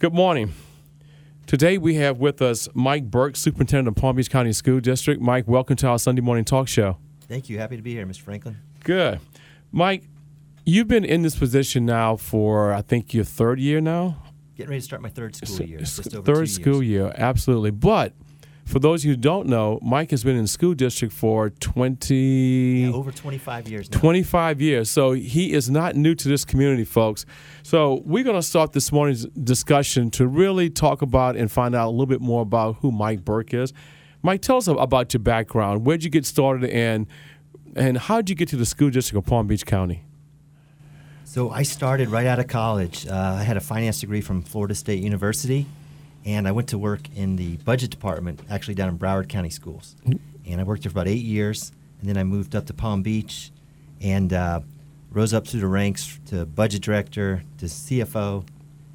Good morning. Today we have with us Mike Burke, Superintendent of Palm Beach County School District. Mike, welcome to our Sunday morning talk show. Thank you. Happy to be here, Mr. Franklin. Good. Mike, you've been in this position now for, I think, your third year now? Getting ready to start my third school year. Third school year, absolutely. But for those who don't know, Mike has been in school district for 20, Yeah, over 25 years now. 25 years. So he is not new to this community, folks. So we're going to start this morning's discussion to really talk about and find out a little bit more about who Mike Burke is. Mike, tell us about your background. Where'd you get started and and how'd you get to the school district of Palm Beach County? So I started right out of college. Uh, I had a finance degree from Florida State University, and I went to work in the budget department, actually down in Broward County Schools. And I worked there for about eight years, and then I moved up to Palm Beach, and uh, rose up through the ranks to budget director to CFO.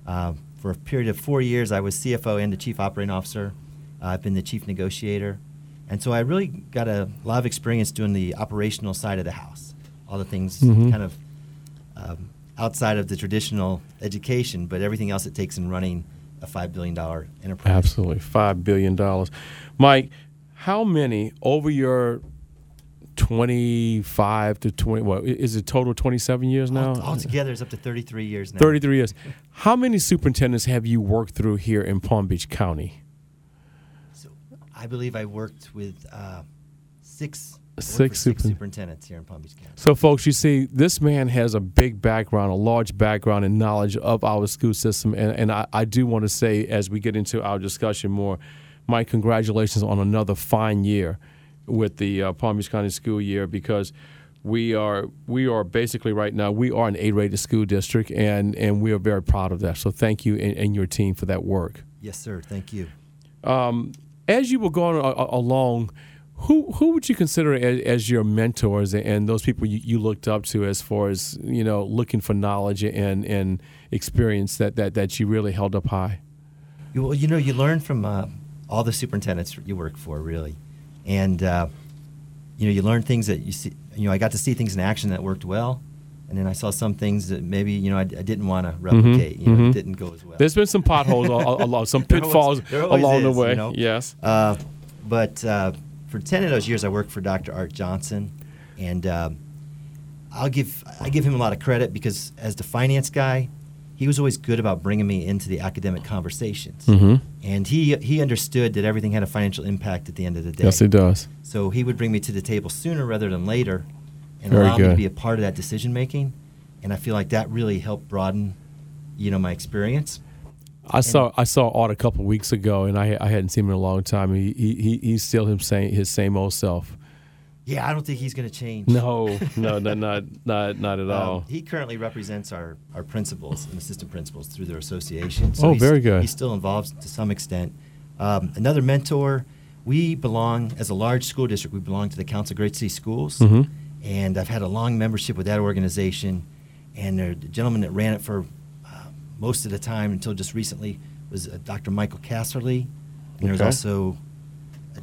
Uh, for a period of four years, I was CFO and the chief operating officer. Uh, I've been the chief negotiator, and so I really got a lot of experience doing the operational side of the house, all the things Mhm. kind of um, outside of the traditional education, but everything else it takes in running a five billion dollar enterprise. Absolutely, five billion dollars. Mike, how many over your twenty-five to twenty? What is it total? Twenty-seven years now. Altogether, it's up to thirty three years now. Thirty-three years. How many superintendents have you worked through here in Palm Beach County? So I believe I worked with uh, six. Six super- superintendents here in Palm Beach County. So, folks, you see, this man has a big background, a large background and knowledge of our school system. And, and I, I do want to say, as we get into our discussion more, Mike, congratulations on another fine year with the uh, Palm Beach County school year because we are we are basically right now we are an A-rated school district and and we are very proud of that. So, thank you and, and your team for that work. Yes, sir. Thank you. as you were going a- along, who who would you consider as, as your mentors and those people you, you looked up to as far as you know looking for knowledge and and experience that that, that you really held up high? Well, you know, you learn from uh, all the superintendents you work for, really, and uh, you know, you learn things that you see. You know, I got to see things in action that worked well, and then I saw some things that maybe you know I, I didn't want to replicate. You know, mhm. it didn't go as well. There's been some potholes al- al- along, some pitfalls always along the way. you know? Yes. Uh, but uh, for ten of those years, I worked for Dr. Art Johnson, and um, I'll give I give him a lot of credit because as the finance guy, he was always good about bringing me into the academic conversations, Mhm. and he he understood that everything had a financial impact at the end of the day. Yes, it does. So he would bring me to the table sooner rather than later, and Very allow me to be a part of that decision making, and I feel like that really helped broaden, you know, my experience. I saw I saw Art a couple weeks ago, and I I hadn't seen him in a long time. He he, he he's still him same his same old self. Yeah, I don't think he's going to change. No, no, no, not not not at Um, all. he currently represents our, our principals and assistant principals through their association. Oh, very good. He's still involved to some extent. Um, another mentor, we belong, as a large school district, we belong to the Council of Great City Schools. Mhm. And I've had a long membership with that organization. And the gentleman that ran it for most of the time until just recently was uh, Dr. Michael Casserly. And there's Okay. also uh,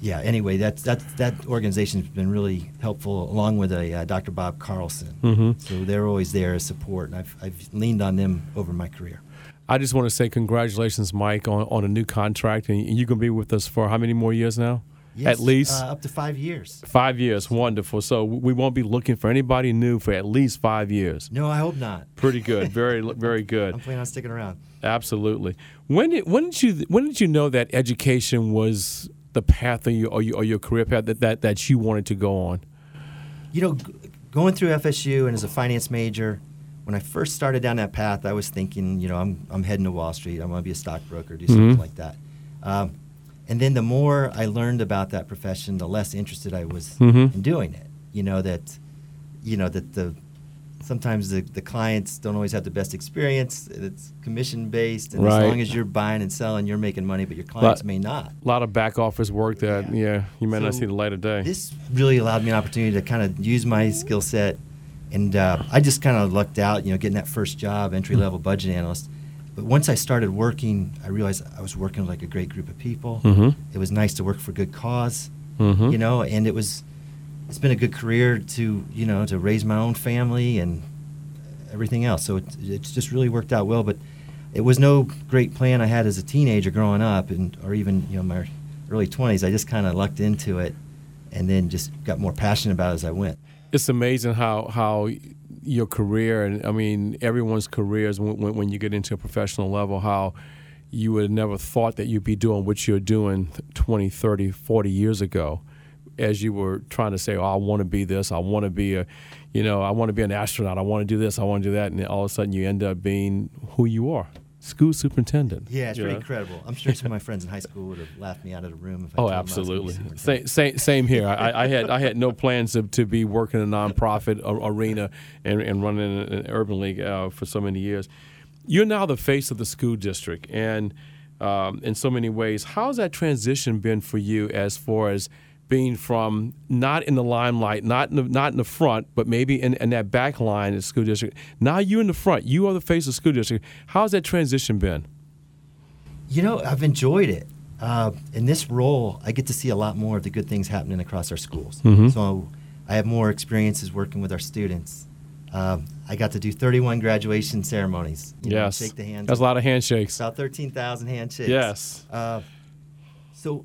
yeah. Anyway, that's that that organization has been really helpful, along with a uh, Dr. Bob Carlson. Mhm. So they're always there as support, and I've I've leaned on them over my career. I just want to say congratulations, Mike, on, on a new contract, and you're gonna be with us for how many more years now? Yes, At least uh, up to five years. five years. Wonderful. So we won't be looking for anybody new for at least five years. No, I hope not. Pretty good. Very very good. I'm planning on sticking around. Absolutely. When did when did you when did you know that education was the path of your or your, or your career path that, that that you wanted to go on? You know, g- going through FSU and as a finance major, when I first started down that path, I was thinking, you know, I'm, I'm heading to Wall Street. I'm going to be a stockbroker, do something Mhm. like that. Um, and then the more I learned about that profession, the less interested I was Mhm. in doing it. You know that, you know that the sometimes the, the clients don't always have the best experience. It's commission based, and Right. as long as you're buying and selling, you're making money, but your clients may not. A lot of back office work that yeah, Yeah. you may not see the light of day. This really allowed me an opportunity to kind of use my skill set, and uh, I just kind of lucked out, you know, getting that first job, entry level budget analyst. But once I started working, I realized I was working with like a great group of people. Mhm. It was nice to work for good because Mhm. you know, and it was. It's been a good career to you know to raise my own family, and everything else. So it, it's just really worked out well. But it was no great plan I had as a teenager growing up, and or even you know my early 20s. I just kind of lucked into it, and then just got more passionate about it as I went. It's amazing how how your career and I mean everyone's careers when, when you get into a professional level how you would have never thought that you'd be doing what you're doing 20, 30, 40 years ago as you were trying to say, oh, I want to be this, I want to be a, you know, I want to be an astronaut, I want to do this, I want to do that, and all of a sudden you end up being who you are. School superintendent. Yeah, it's pretty incredible. I'm sure some of my friends in high school would have laughed me out of the room if I Oh, absolutely. Same, same, same here. I, I, had I had no plans to, to be working in a nonprofit arena and, and running an urban league uh, for so many years. You're now the face of the school district, and um, in so many ways, how's that transition been for you as far as being from not in the limelight, not in the, not in the front, but maybe in, in that back line of the school district. Now you're in the front. You are the face of the school district. How's that transition been? You know, I've enjoyed it. Uh, in this role, I get to see a lot more of the good things happening across our schools. Mm-hmm. So I have more experiences working with our students. Um, I got to do 31 graduation ceremonies. You yes. Know, shake the hands. That's a lot of handshakes. About 13,000 handshakes. Yes. Uh, so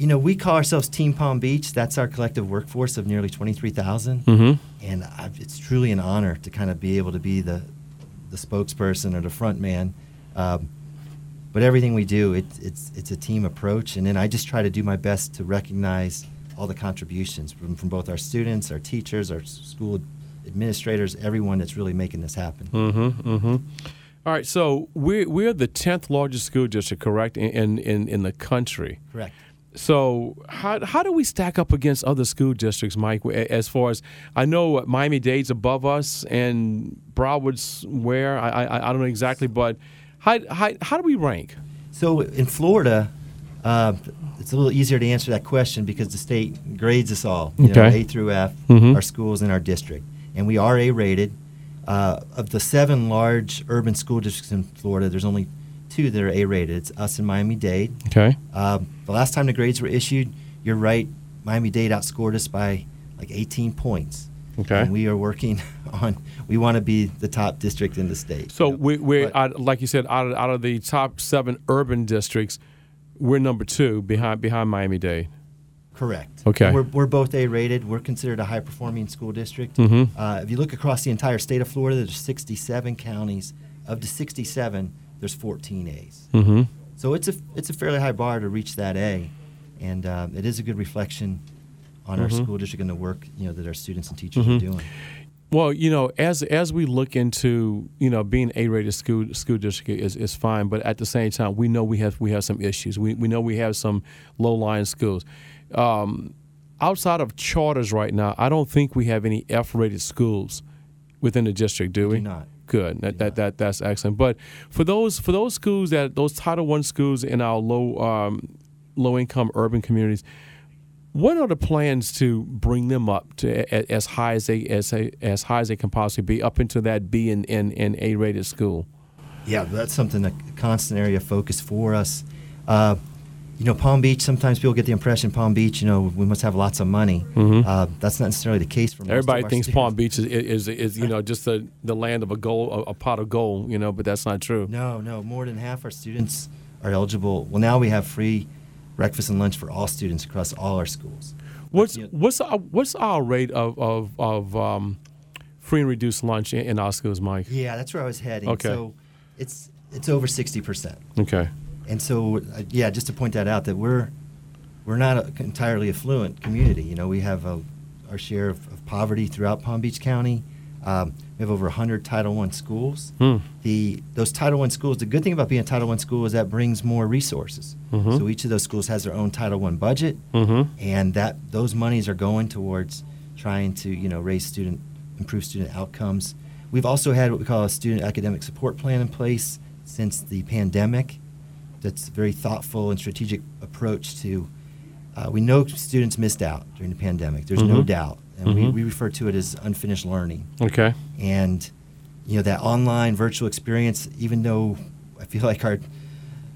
you know, we call ourselves Team Palm Beach. That's our collective workforce of nearly 23,000. Mm-hmm. And I've, it's truly an honor to kind of be able to be the, the spokesperson or the front man. Um, but everything we do, it, it's, it's a team approach. And then I just try to do my best to recognize all the contributions from, from both our students, our teachers, our school administrators, everyone that's really making this happen. Mm-hmm, mm-hmm. All right, so we're, we're the 10th largest school district, correct, in, in, in the country. Correct. So how how do we stack up against other school districts, Mike? As far as I know, Miami Dade's above us, and Broward's where I I, I don't know exactly, but how, how how do we rank? So in Florida, uh, it's a little easier to answer that question because the state grades us all, you okay. know, A through F, mm-hmm. our schools in our district, and we are A rated. Uh, of the seven large urban school districts in Florida, there's only two that are A rated. It's us and Miami Dade. Okay. Um, the last time the grades were issued, you're right, Miami Dade outscored us by like 18 points. Okay. And we are working on. We want to be the top district in the state. So you know? we, we're out, like you said, out of, out of the top seven urban districts, we're number two behind behind Miami Dade. Correct. Okay. We're, we're both A rated. We're considered a high performing school district. Mm-hmm. Uh, if you look across the entire state of Florida, there's 67 counties. Of the 67, there's 14 A's. Mm-hmm. So it's a it's a fairly high bar to reach that A, and uh, it is a good reflection on mm-hmm. our school district and the work you know that our students and teachers mm-hmm. are doing. Well, you know, as as we look into you know being A-rated school school district is, is fine, but at the same time, we know we have we have some issues. We we know we have some low-lying schools. Um, outside of charters right now, I don't think we have any F-rated schools within the district, do we? Do not good. That, that that that's excellent. But for those for those schools that those Title One schools in our low um, low income urban communities, what are the plans to bring them up to as high as they as as high as they can possibly be up into that B and, and, and A rated school? Yeah, that's something a constant area of focus for us. Uh, you know, Palm Beach. Sometimes people get the impression Palm Beach. You know, we must have lots of money. Mm-hmm. Uh, that's not necessarily the case for most everybody. thinks students. Palm Beach is, is, is you know just the, the land of a gold, a, a, pot of gold. You know, but that's not true. No, no. More than half our students are eligible. Well, now we have free breakfast and lunch for all students across all our schools. What's but, you know, what's our, what's our rate of of, of um, free and reduced lunch in, in our schools, Mike? Yeah, that's where I was heading. Okay. So it's it's over sixty percent. Okay and so uh, yeah, just to point that out that we're we're not an entirely affluent community. You know, we have a, our share of, of, poverty throughout Palm Beach County. Um, we have over 100 Title One schools. Hmm. The those Title One schools. The good thing about being a Title One school is that brings more resources. Mm-hmm. So each of those schools has their own Title One budget, mm-hmm. and that those monies are going towards trying to you know raise student, improve student outcomes. We've also had what we call a student academic support plan in place since the pandemic that's a very thoughtful and strategic approach to. Uh, we know students missed out during the pandemic. There's mm-hmm. no doubt, and mm-hmm. we, we refer to it as unfinished learning. Okay. And you know that online virtual experience, even though I feel like our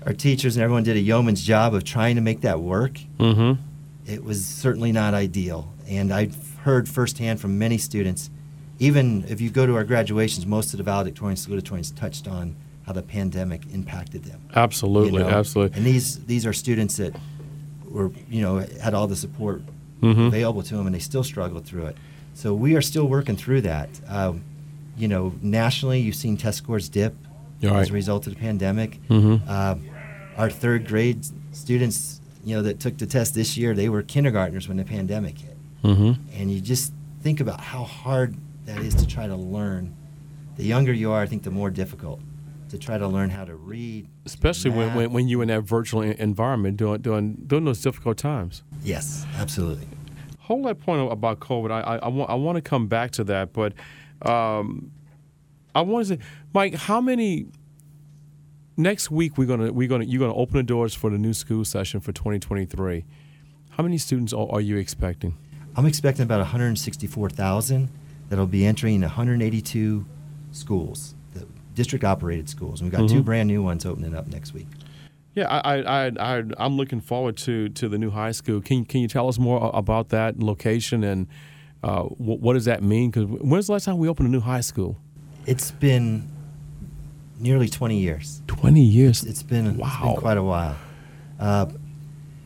our teachers and everyone did a yeoman's job of trying to make that work, mm-hmm. it was certainly not ideal. And I've heard firsthand from many students even if you go to our graduations, most of the valedictorians, salutatorians touched on how the pandemic impacted them. Absolutely, you know? absolutely. And these these are students that were you know had all the support Mhm. available to them, and they still struggled through it. So we are still working through that. Um, you know, nationally, you've seen test scores dip right. as a result of the pandemic. Mhm. Um, our third grade students, you know, that took the test this year, they were kindergartners when the pandemic hit. hmm And you just think about how hard that is to try to learn. The younger you are, I think the more difficult to try to learn how to read. Especially when, when, when you're in that virtual environment during, during, during those difficult times. Yes, absolutely. Hold that point about COVID. I, I, I, want, I want to come back to that, but um, I want to say, Mike, how many? Next week we're gonna we're gonna you're gonna open the doors for the new school session for 2023. How many students are, are you expecting? I'm expecting about 164,000 that'll be entering 182 schools, district operated schools. And we've got two Mhm. brand new ones opening up next week. Yeah, I, I, I, I'm looking forward to, to the new high school. Can, can you tell us more about that location and uh, wh- what does that mean? Because when's the last time we opened a new high school? It's been nearly 20 years. 20 years. It's been, it's Wow. been quite a while. Uh,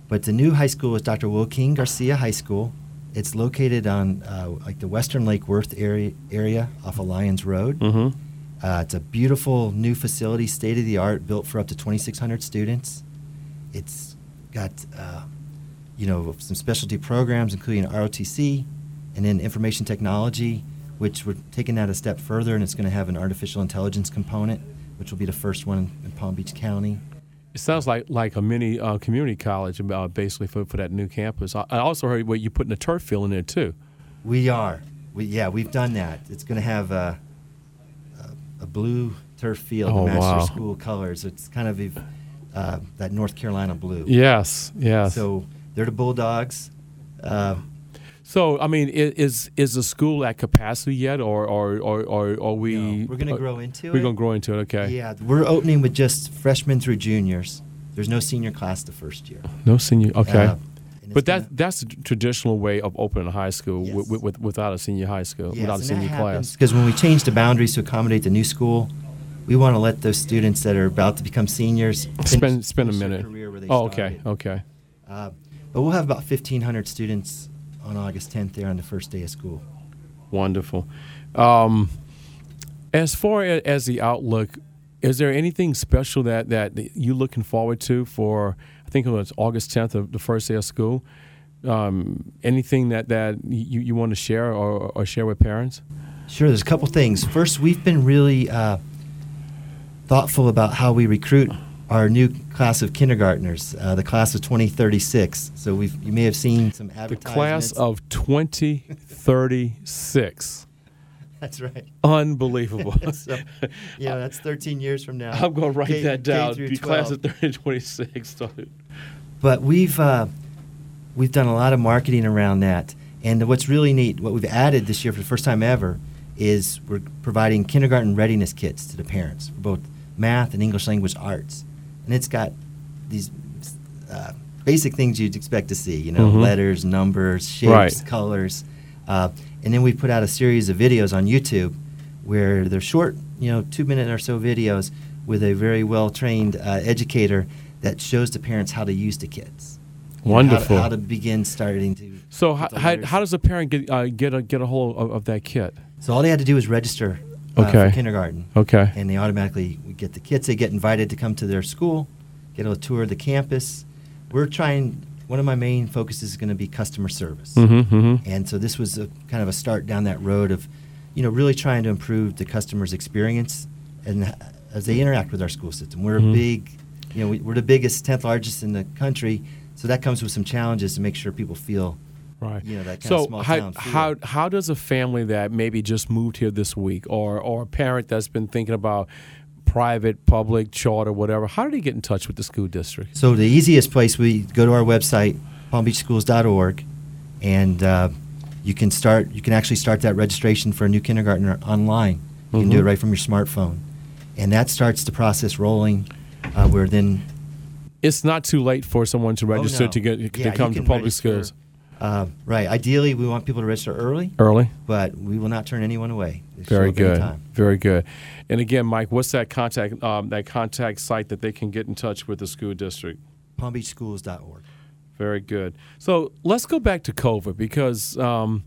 but the new high school is Dr. Joaquin Garcia High School. It's located on uh, like the Western Lake Worth area, area off of Lyons Road. hmm Uh, it's a beautiful new facility, state of the art, built for up to 2,600 students. It's got, uh, you know, some specialty programs, including ROTC and then information technology, which we're taking that a step further, and it's going to have an artificial intelligence component, which will be the first one in Palm Beach County. It sounds like, like a mini uh, community college uh, basically for, for that new campus. I, I also heard what you're putting a turf field in there too. We are. We, yeah, we've done that. It's going to have a, blue turf field Oh, to match wow. their school colors. It's kind of a, uh, that North Carolina blue. Yes, yes. So they're the Bulldogs. Uh, So, I mean, is is the school at capacity yet, or or or, or, or we? No, we're gonna uh, grow into it. We're gonna grow into it. Okay. Yeah, we're opening with just freshmen through juniors. There's no senior class the first year. No senior. Okay. Uh, but that gonna- that's the traditional way of opening a high school Yes. with, with, without a senior high school, yes, without a senior class. because when we change the boundaries to accommodate the new school, we want to let those students that are about to become seniors finish- Spend spend a minute. career where they Oh, okay, started. okay. Uh, but we'll have about 1,500 students on August 10th there on the first day of school. Wonderful. Um, as far as the outlook, is there anything special that that you looking forward to for? I think it was August tenth, of the first day of school. Um, anything that that you, you want to share or, or share with parents? Sure, there's a couple things. First, we've been really uh, thoughtful about how we recruit our new class of kindergartners, uh, the class of 2036. So we've you may have seen some The class of twenty thirty six. That's right. Unbelievable. so, yeah, that's 13 years from now. I'm going to write K- that down. The class of 3026. But we've uh, we've done a lot of marketing around that, and what's really neat, what we've added this year for the first time ever, is we're providing kindergarten readiness kits to the parents for both math and English language arts, and it's got these uh, basic things you'd expect to see, you know, Mhm. letters, numbers, shapes, Right. colors, uh, and then we put out a series of videos on YouTube where they're short, you know, two minute or so videos with a very well trained uh, educator that shows the parents how to use the kits. Know, how to- Wonderful. How, to begin starting to. So how, how, how does a parent get uh, get a get a hold of, of that kit? So all they had to do was register uh, Okay. for kindergarten. Okay. And they automatically get the kits. They get invited to come to their school, get a tour of the campus. We're trying. One of my main focuses is going to be customer service. Mm-hmm, mm-hmm. And so this was a kind of a start down that road of, you know, really trying to improve the customer's experience and as they interact with our school system. We're Mhm. a big, you know, we, we're the biggest, tenth largest in the country, so that comes with some challenges to make sure people feel, Right. you know, that kind so of small how, town feel. how how does a family that maybe just moved here this week, or or a parent that's been thinking about private, public, charter, whatever, how do they get in touch with the school district? So the easiest place we go to our website, palmbeachschools.org, and uh, you can start. You can actually start that registration for a new kindergartner online. You can do it right from your smartphone, and that starts the process rolling. Uh, where then It's not too late for someone to Oh, register no. to get to you come to public register schools. Uh, right. Ideally, we want people to register early, Early. but we will not turn anyone away. Very good. Very good. And again, Mike, what's that contact um, that contact site that they can get in touch with the school district? PalmBeachSchools.org. Very good. So let's go back to COVID because um,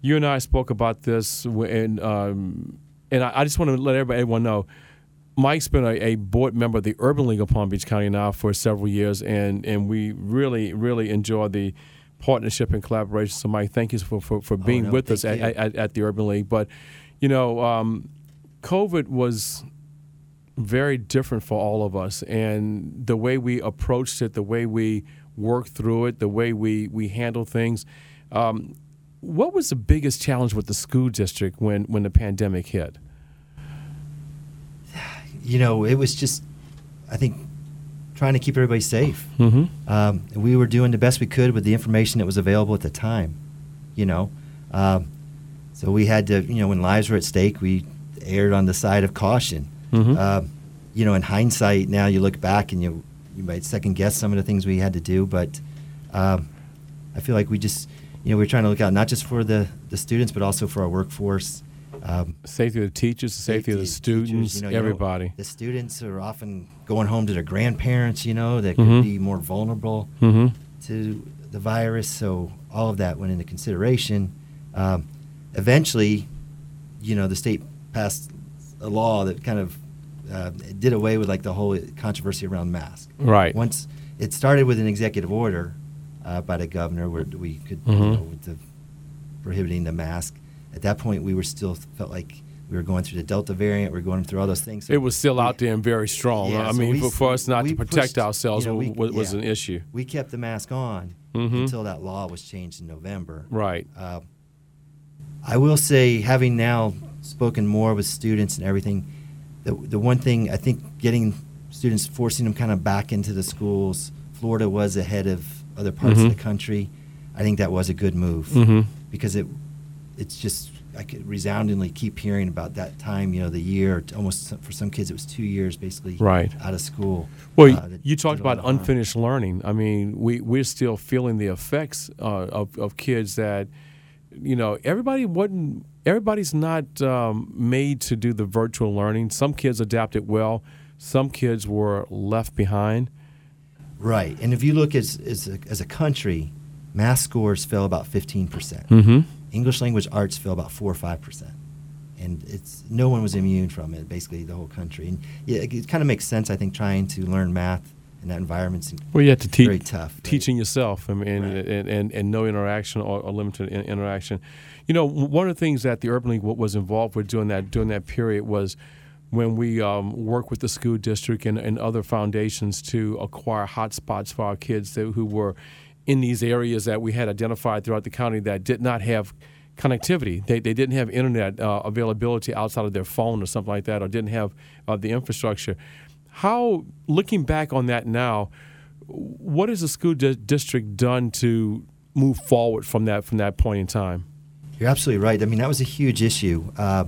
you and I spoke about this, and um, and I, I just want to let everybody everyone know. Mike's been a, a board member of the Urban League of Palm Beach County now for several years, and, and we really, really enjoy the partnership and collaboration. So, Mike, thank you for, for, for being no, with us at, at, at the Urban League. But, you know, um, COVID was very different for all of us, and the way we approached it, the way we worked through it, the way we, we handled things. Um, what was the biggest challenge with the school district when, when the pandemic hit? You know, it was just, I think, trying to keep everybody safe. Mm-hmm. Um, we were doing the best we could with the information that was available at the time, you know. Um, so we had to, you know, when lives were at stake, we erred on the side of caution. Mhm. Um, you know, in hindsight, now you look back and you you might second guess some of the things we had to do, but um, I feel like we just, you know, we are trying to look out not just for the the students, but also for our workforce. Um, Safety of the teachers, the safety, of the teachers, students, you know, you know, everybody. the students are often going home to their grandparents, you know, that could Mhm. be more vulnerable mm-hmm. to the virus. So all of that went into consideration. Um, eventually, you know, the state passed a law that kind of uh, did away with like the whole controversy around masks. Right. Once it started with an executive order uh, by the governor where we could, you Mhm. know, with the prohibiting the mask. At that point, we were still felt like we were going through the Delta variant. We were going through all those things. So It was still out there and very strong. Yeah, I so mean, we for, for us not to protect pushed, ourselves you know, we- was, was yeah. an issue. We kept the mask on Mhm. until that law was changed in November. Right. Uh, I will say, having now spoken more with students and everything, the the one thing I think getting students, forcing them kind of back into the schools. Florida was ahead of other parts Mhm. of the country. I think that was a good move Mhm. because it it's just I could resoundingly keep hearing about that time. You know, the year almost for some kids it was two years basically Right. out of school. Well, uh, you talked did a lot about of harm. unfinished learning. I mean, we we're still feeling the effects uh, of of kids that, you know, everybody wasn't. Everybody's not um, made to do the virtual learning. Some kids adapted well. Some kids were left behind. Right, and if you look as as a, as a country, math scores fell about fifteen percent. Mm-hmm. English language arts fell about four or five percent, and it's no one was immune from it. Basically, the whole country, and yeah, it, it kind of makes sense. I think trying to learn math in that environment's Well, you have to teach very tough. right? teaching yourself I mean, Right. and, and, and no interaction or, or limited in, interaction. You know, one of the things that the Urban League was involved with during that during that period was when we um, worked with the school district and, and other foundations to acquire hotspots for our kids that, who were in these areas that we had identified throughout the county that did not have connectivity. They, they didn't have internet uh, availability outside of their phone or something like that, or didn't have uh, the infrastructure. How, looking back on that now, what has the school di- district done to move forward from that from that point in time? You're absolutely right. I mean, that was a huge issue. Uh,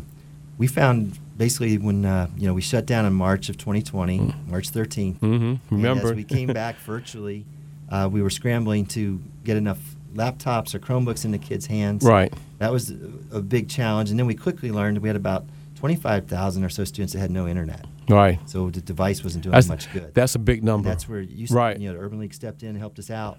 we found basically when uh, you know we shut down in March of 2020, March 13th. Mm-hmm. Remember, as we came back virtually, uh, we were scrambling to get enough laptops or Chromebooks in the kids' hands. right? That was a big challenge. And then we quickly learned we had about 25,000 or so students that had no internet. Right. So the device wasn't doing That's, much good. that's a big And number. that's where you, Right. you know, the Urban League stepped in and helped us out.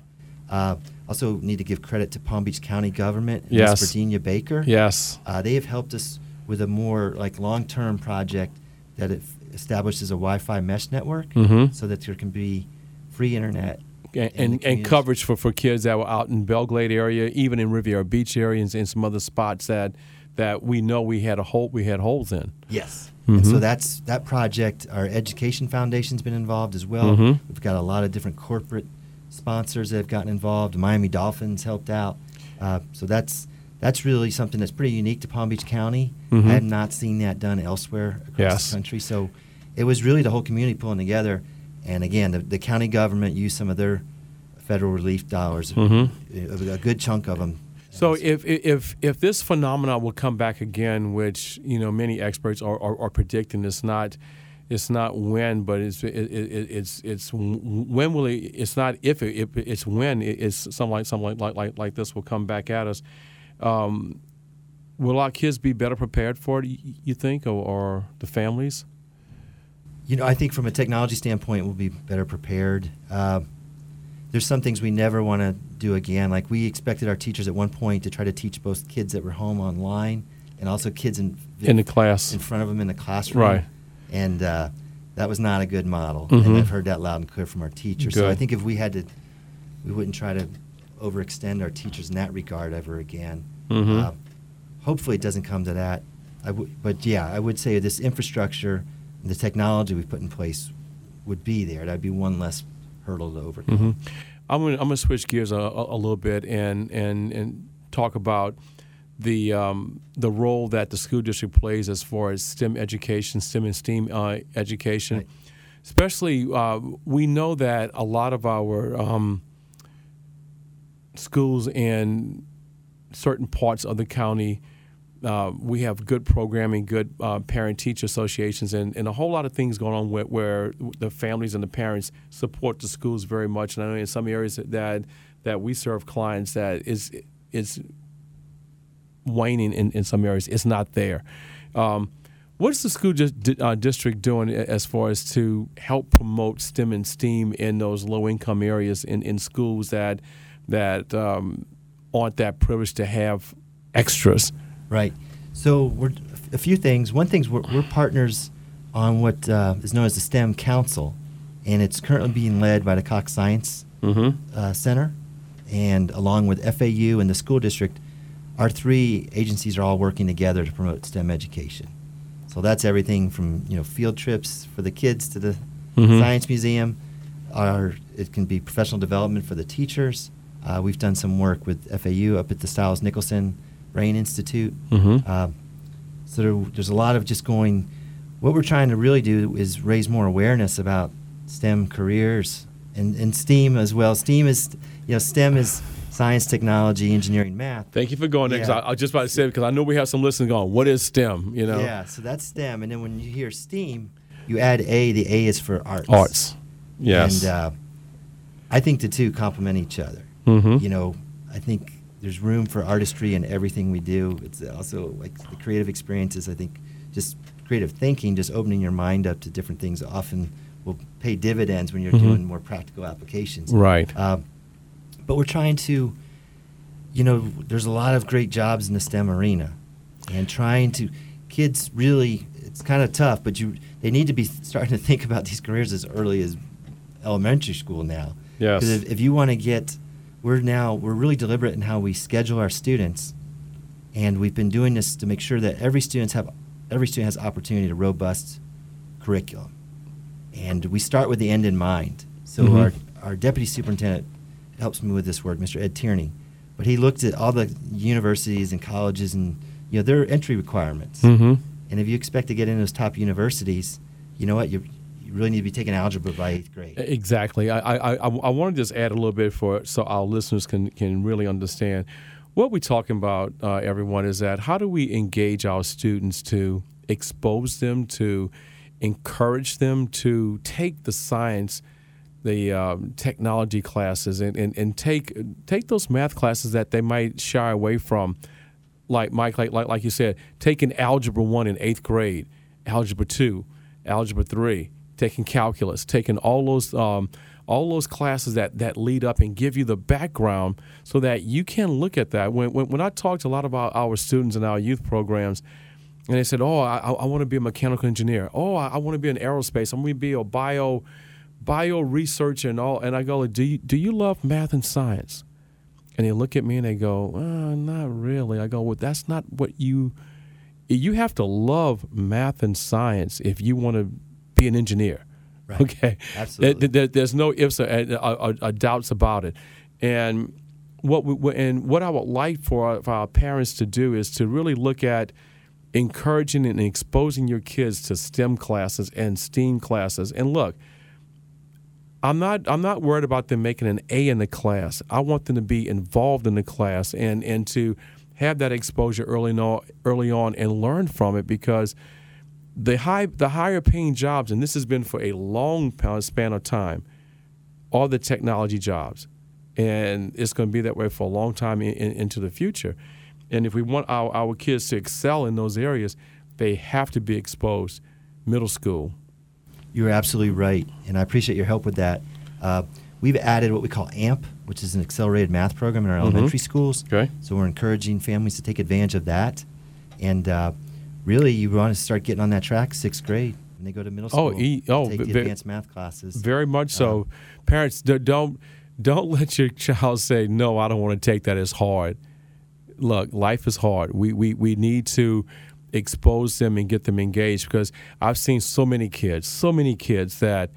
Uh, also, need to give credit to Palm Beach County government, and Yes. Verdenia Baker. yes. Uh, they have helped us with a more like long-term project that it establishes a Wi-Fi mesh network, Mhm. so that there can be free internet And, and, and coverage for, for kids that were out in Belle Glade area, even in Riviera Beach area, and, and some other spots that that we know we had a hole we had holes in. Yes. And so Mhm. that's that project. Our education foundation's been involved as well. Mhm. We've got a lot of different corporate sponsors that have gotten involved. Miami Dolphins helped out. Uh, so that's that's really something that's pretty unique to Palm Beach County. Mhm. I have not seen that done elsewhere across Yes. the country. So it was really the whole community pulling together. And again, the, the county government used some of their federal relief dollars, Mhm. a, a good chunk of them. So if if if this phenomenon will come back again, which you know many experts are, are, are predicting, it's not it's not when, but it's it, it, it's it's when will it? It's not if it, it's when it's something like something like like like this will come back at us. Um, will our kids be better prepared for it? You think, or, or, the families? You know, I think from a technology standpoint, we'll be better prepared. Uh, there's some things we never want to do again. Like we expected our teachers at one point to try to teach both kids that were home online and also kids in in the class in front of them in the classroom. Right and uh, that was not a good model. Mm-hmm. And I've heard that loud and clear from our teachers. Good. So I think if we had to, we wouldn't try to overextend our teachers in that regard ever again. Mm-hmm. Uh, hopefully, it doesn't come to that. I w- but yeah, I would say this infrastructure, the technology we put in place, would be there. That'd be one less hurdle to overcome. Mm-hmm. I'm gonna I'm gonna switch gears a, a, a little bit and and and talk about the um, the role that the school district plays as far as STEM education, STEM and STEAM uh, education. Right. Especially, uh, we know that a lot of our um, schools in certain parts of the county, uh, we have good programming, good uh, parent-teacher associations, and, and a whole lot of things going on where, where, the families and the parents support the schools very much. And I know in some areas that that we serve clients that is is waning in, in some areas. It's not there. Um, what is the school uh, district doing as far as to help promote STEM and STEAM in those low income areas in, in schools that that um, aren't that privileged to have extras? Right. So we're a few things. One thing is we're, we're partners on what uh, is known as the STEM Council, and it's currently being led by the Cox Science mm-hmm. uh, Center, and along with FAU and the school district our three agencies are all working together to promote STEM education. So that's everything from you know field trips for the kids to the mm-hmm. science museum. Our it can be professional development for the teachers. Uh, we've done some work with FAU up at the Stiles Nicholson Brain Institute. Mm-hmm. Uh, so there, there's a lot of just going. What we're trying to really do is raise more awareness about STEM careers and, and STEAM as well. STEAM is you know STEM is science, technology, engineering, math. Thank you for going there. Yeah. I, I, was just about to say because I know we have some listeners going, "What is STEM?" You know. Yeah, so that's STEM, and then when you hear STEAM, you add A. The A is for arts. Arts. Yes. And uh, I think the two complement each other. Mm-hmm. You know, I think there's room for artistry in everything we do. It's also like the creative experiences. I think just creative thinking, just opening your mind up to different things, often will pay dividends when you're mm-hmm. doing more practical applications. Right. Uh, but we're trying to, you know, there's a lot of great jobs in the STEM arena, and trying to, kids really, it's kind of tough, but you, they need to be starting to think about these careers as early as elementary school now. Yes. Because if, if you want to get, we're now we're really deliberate in how we schedule our students, and we've been doing this to make sure that every students have every student has opportunity to robust curriculum, and we start with the end in mind. So mm-hmm. our our deputy superintendent helps me with this work, Mr. Ed Tierney. But he looked at all the universities and colleges and you know their entry requirements. Mm-hmm. And if you expect to get into those top universities, you know what you you really need to be taking algebra by eighth grade. Exactly. I I, I, I want to just add a little bit for it so our listeners can can really understand. What we're talking about, uh, everyone, is that how do we engage our students to expose them, to encourage them to take the science the um, technology classes and, and, and take take those math classes that they might shy away from. Like Mike, like, like like you said, taking algebra one in eighth grade, algebra two, algebra three, taking calculus, taking all those um, all those classes that, that lead up and give you the background so that you can look at that. When, when, when I talk to a lot about our, students in our youth programs, and they said, "Oh, I, I want to be a mechanical engineer. Oh, I, I want to be in aerospace. I'm going to be a bio." bio research and all. And I go, do you, do you love math and science? And they look at me and they go, oh, not really. I go, well, that's not what you, you have to love math and science if you want to be an engineer. Right. Okay. Absolutely. There, there, there's no ifs or, or, or, or, doubts about it. And what we, and what I would like for our, for our parents to do is to really look at encouraging and exposing your kids to STEM classes and STEAM classes. And look, I'm not I'm not worried about them making an A in the class. I want them to be involved in the class and and to have that exposure early on early on and learn from it because the high the higher paying jobs, and this has been for a long span of time, are the technology jobs, and it's going to be that way for a long time in, in, into the future. And if we want our, our kids to excel in those areas, they have to be exposed middle school. You're absolutely right, and I appreciate your help with that. Uh, we've added what we call AMP, which is an accelerated math program in our mm-hmm. elementary schools. Okay. So we're encouraging families to take advantage of that, and uh, really, you want to start getting on that track sixth grade when they go to middle oh, school. Oh, e- oh, take the advanced math classes. Very much so. Uh, Parents, don't don't let your child say, "No, I don't want to take that. It's hard." Look, life is hard. We we we need to expose them and get them engaged because I've seen so many kids, so many kids that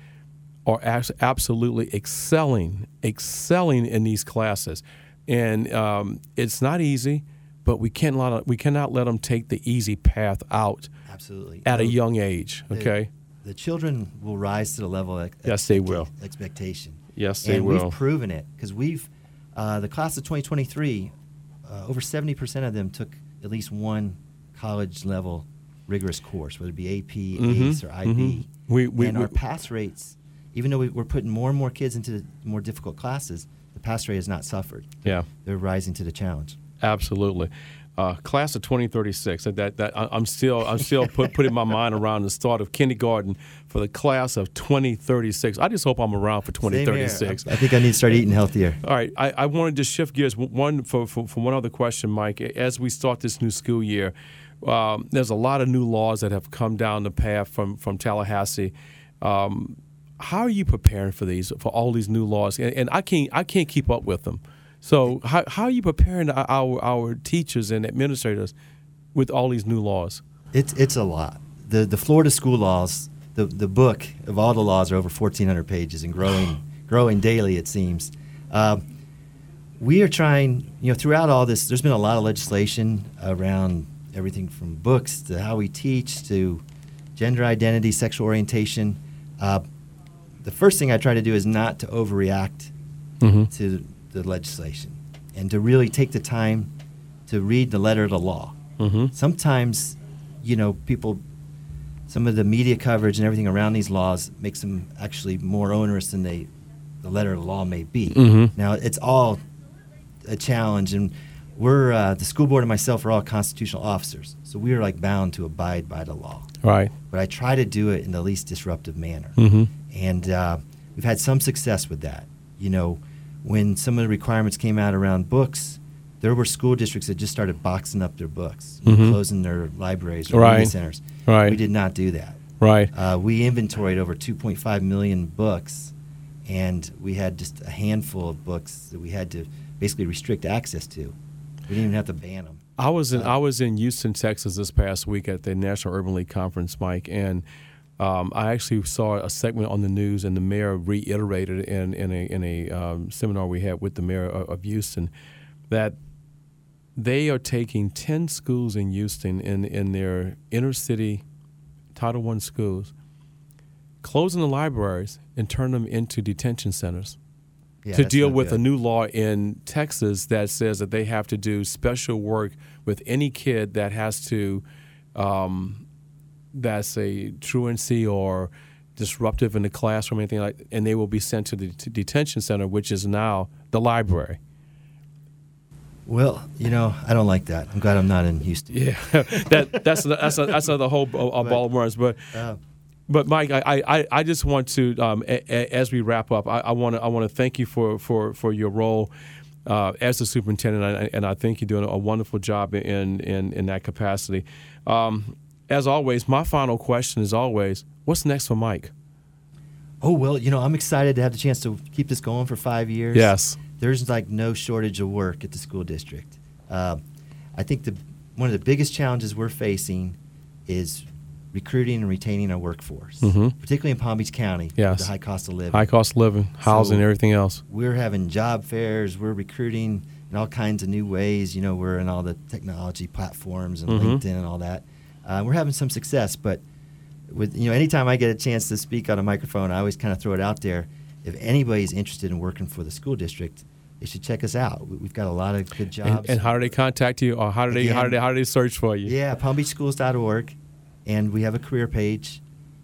are absolutely excelling, excelling in these classes, and um, it's not easy but we cannot we cannot let them take the easy path out. Absolutely. At a young age. Okay. The, the children will rise to the level of yes, they will expectation. Yes, they and will. We've proven it because we've uh, the class of 2023, uh, over 70 percent of them took at least one college level rigorous course, whether it be AP, mm-hmm. AICE, or IB. Mm-hmm. We, we, and we, our pass rates, even though we, are putting more and more kids into more difficult classes, the pass rate has not suffered. Yeah, they're rising to the challenge. Absolutely. Uh, class of 2036. That, that I'm still I'm still put, putting my mind around the start of kindergarten for the class of 2036. I just hope I'm around for 2036. I think I need to start eating healthier. All right, I, I wanted to shift gears. One for, for, for one other question, Mike. As we start this new school year, um, there's a lot of new laws that have come down the path from from Tallahassee. Um, how are you preparing for these for all these new laws? And, and I can't I can't keep up with them. So how, how are you preparing our, our teachers and administrators with all these new laws? It's it's a lot. The the Florida school laws, the the book of all the laws are over 1,400 pages and growing growing daily. It seems. Uh, we are trying, you know, throughout all this, there's been a lot of legislation around everything from books to how we teach to gender identity, sexual orientation. Uh, the first thing I try to do is not to overreact mm-hmm. to the legislation and to really take the time to read the letter of the law. Mm-hmm. Sometimes, you know, people, some of the media coverage and everything around these laws makes them actually more onerous than they, the letter of the law may be. Mm-hmm. Now, it's all a challenge, and we're uh, the school board and myself are all constitutional officers, so we are like bound to abide by the law. Right. But I try to do it in the least disruptive manner, mm-hmm. and uh, we've had some success with that. You know when some of the requirements came out around books, there were school districts that just started boxing up their books, mm-hmm. closing their libraries or right. centers. Right. We did not do that. Right. Uh, we inventoried over 2.5 million books, and we had just a handful of books that we had to basically restrict access to. We didn't even have to ban them. I was in uh, I was in Houston, Texas this past week at the National Urban League conference, Mike, and um, I actually saw a segment on the news, and the mayor reiterated in, in a, in a um, seminar we had with the mayor of, of, Houston that they are taking 10 schools in Houston in, in their inner city Title I schools, closing the libraries and turn them into detention centers. Yeah, to deal with good. a new law in Texas that says that they have to do special work with any kid that has to um, that's a truancy or disruptive in the classroom, anything like, and they will be sent to the detention center, which is now the library. Well, you know, I don't like that. I'm glad I'm not in Houston. Yeah, that that's that's that's another whole uh, ball of worms. But uh, but Mike, I, I, I just want to um, a, a, as we wrap up, I want to I want to thank you for for for your role. Uh, as the superintendent, and I, and I, think you're doing a wonderful job in in, in that capacity. Um, as always, my final question is always, what's next for Mike? Oh well, you know, I'm excited to have the chance to keep this going for five years. Yes, there's like no shortage of work at the school district. Uh, I think the one of the biggest challenges we're facing is recruiting and retaining our workforce, mm-hmm. particularly in Palm Beach County. Yes, the high cost of living, high cost of living, housing, so everything else. We're having job fairs. We're recruiting in all kinds of new ways. You know, we're in all the technology platforms and mm-hmm. LinkedIn and all that. Uh, we're having some success, but with you know, anytime I get a chance to speak on a microphone, I always kind of throw it out there. If anybody's interested in working for the school district, they should check us out. We've got a lot of good jobs. And, and how do they contact you, or how do they Again, how do they how do they search for you? Yeah, PalmBeachSchools.org, and we have a career page.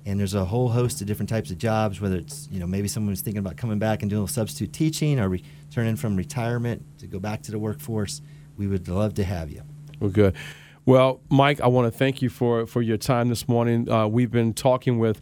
And there's a whole host of different types of jobs, whether it's you know maybe someone who's thinking about coming back and doing substitute teaching, or returning from retirement to go back to the workforce. We would love to have you. Well, good. Well, Mike, I want to thank you for for your time this morning. Uh, we've been talking with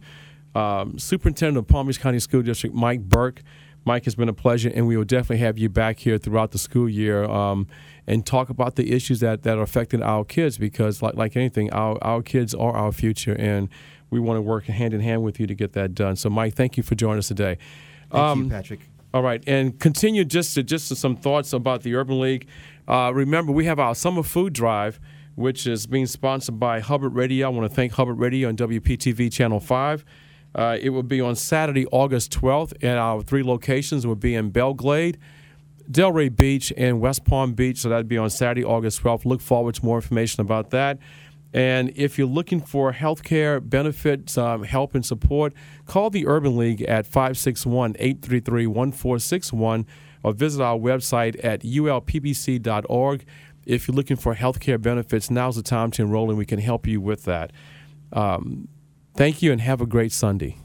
um, Superintendent of Palm Beach County School District, Mike Burke. Mike, has been a pleasure, and we will definitely have you back here throughout the school year um, and talk about the issues that, that are affecting our kids because, like, like anything, our, our kids are our future, and we want to work hand in hand with you to get that done. So, Mike, thank you for joining us today. Thank um, you, Patrick. All right, and continue just to, just to some thoughts about the Urban League. Uh, remember, we have our summer food drive, which is being sponsored by Hubbard Radio. I want to thank Hubbard Radio and WPTV Channel Five. Uh, it will be on Saturday, August 12th, and our three locations will be in Belle Glade, Delray Beach, and West Palm Beach. So that'd be on Saturday, August 12th. Look forward to more information about that. And if you're looking for healthcare benefits, um, help, and support, call the Urban League at 561 833 1461 or visit our website at ulpbc.org. If you're looking for healthcare benefits, now's the time to enroll and we can help you with that. Um, Thank you and have a great Sunday.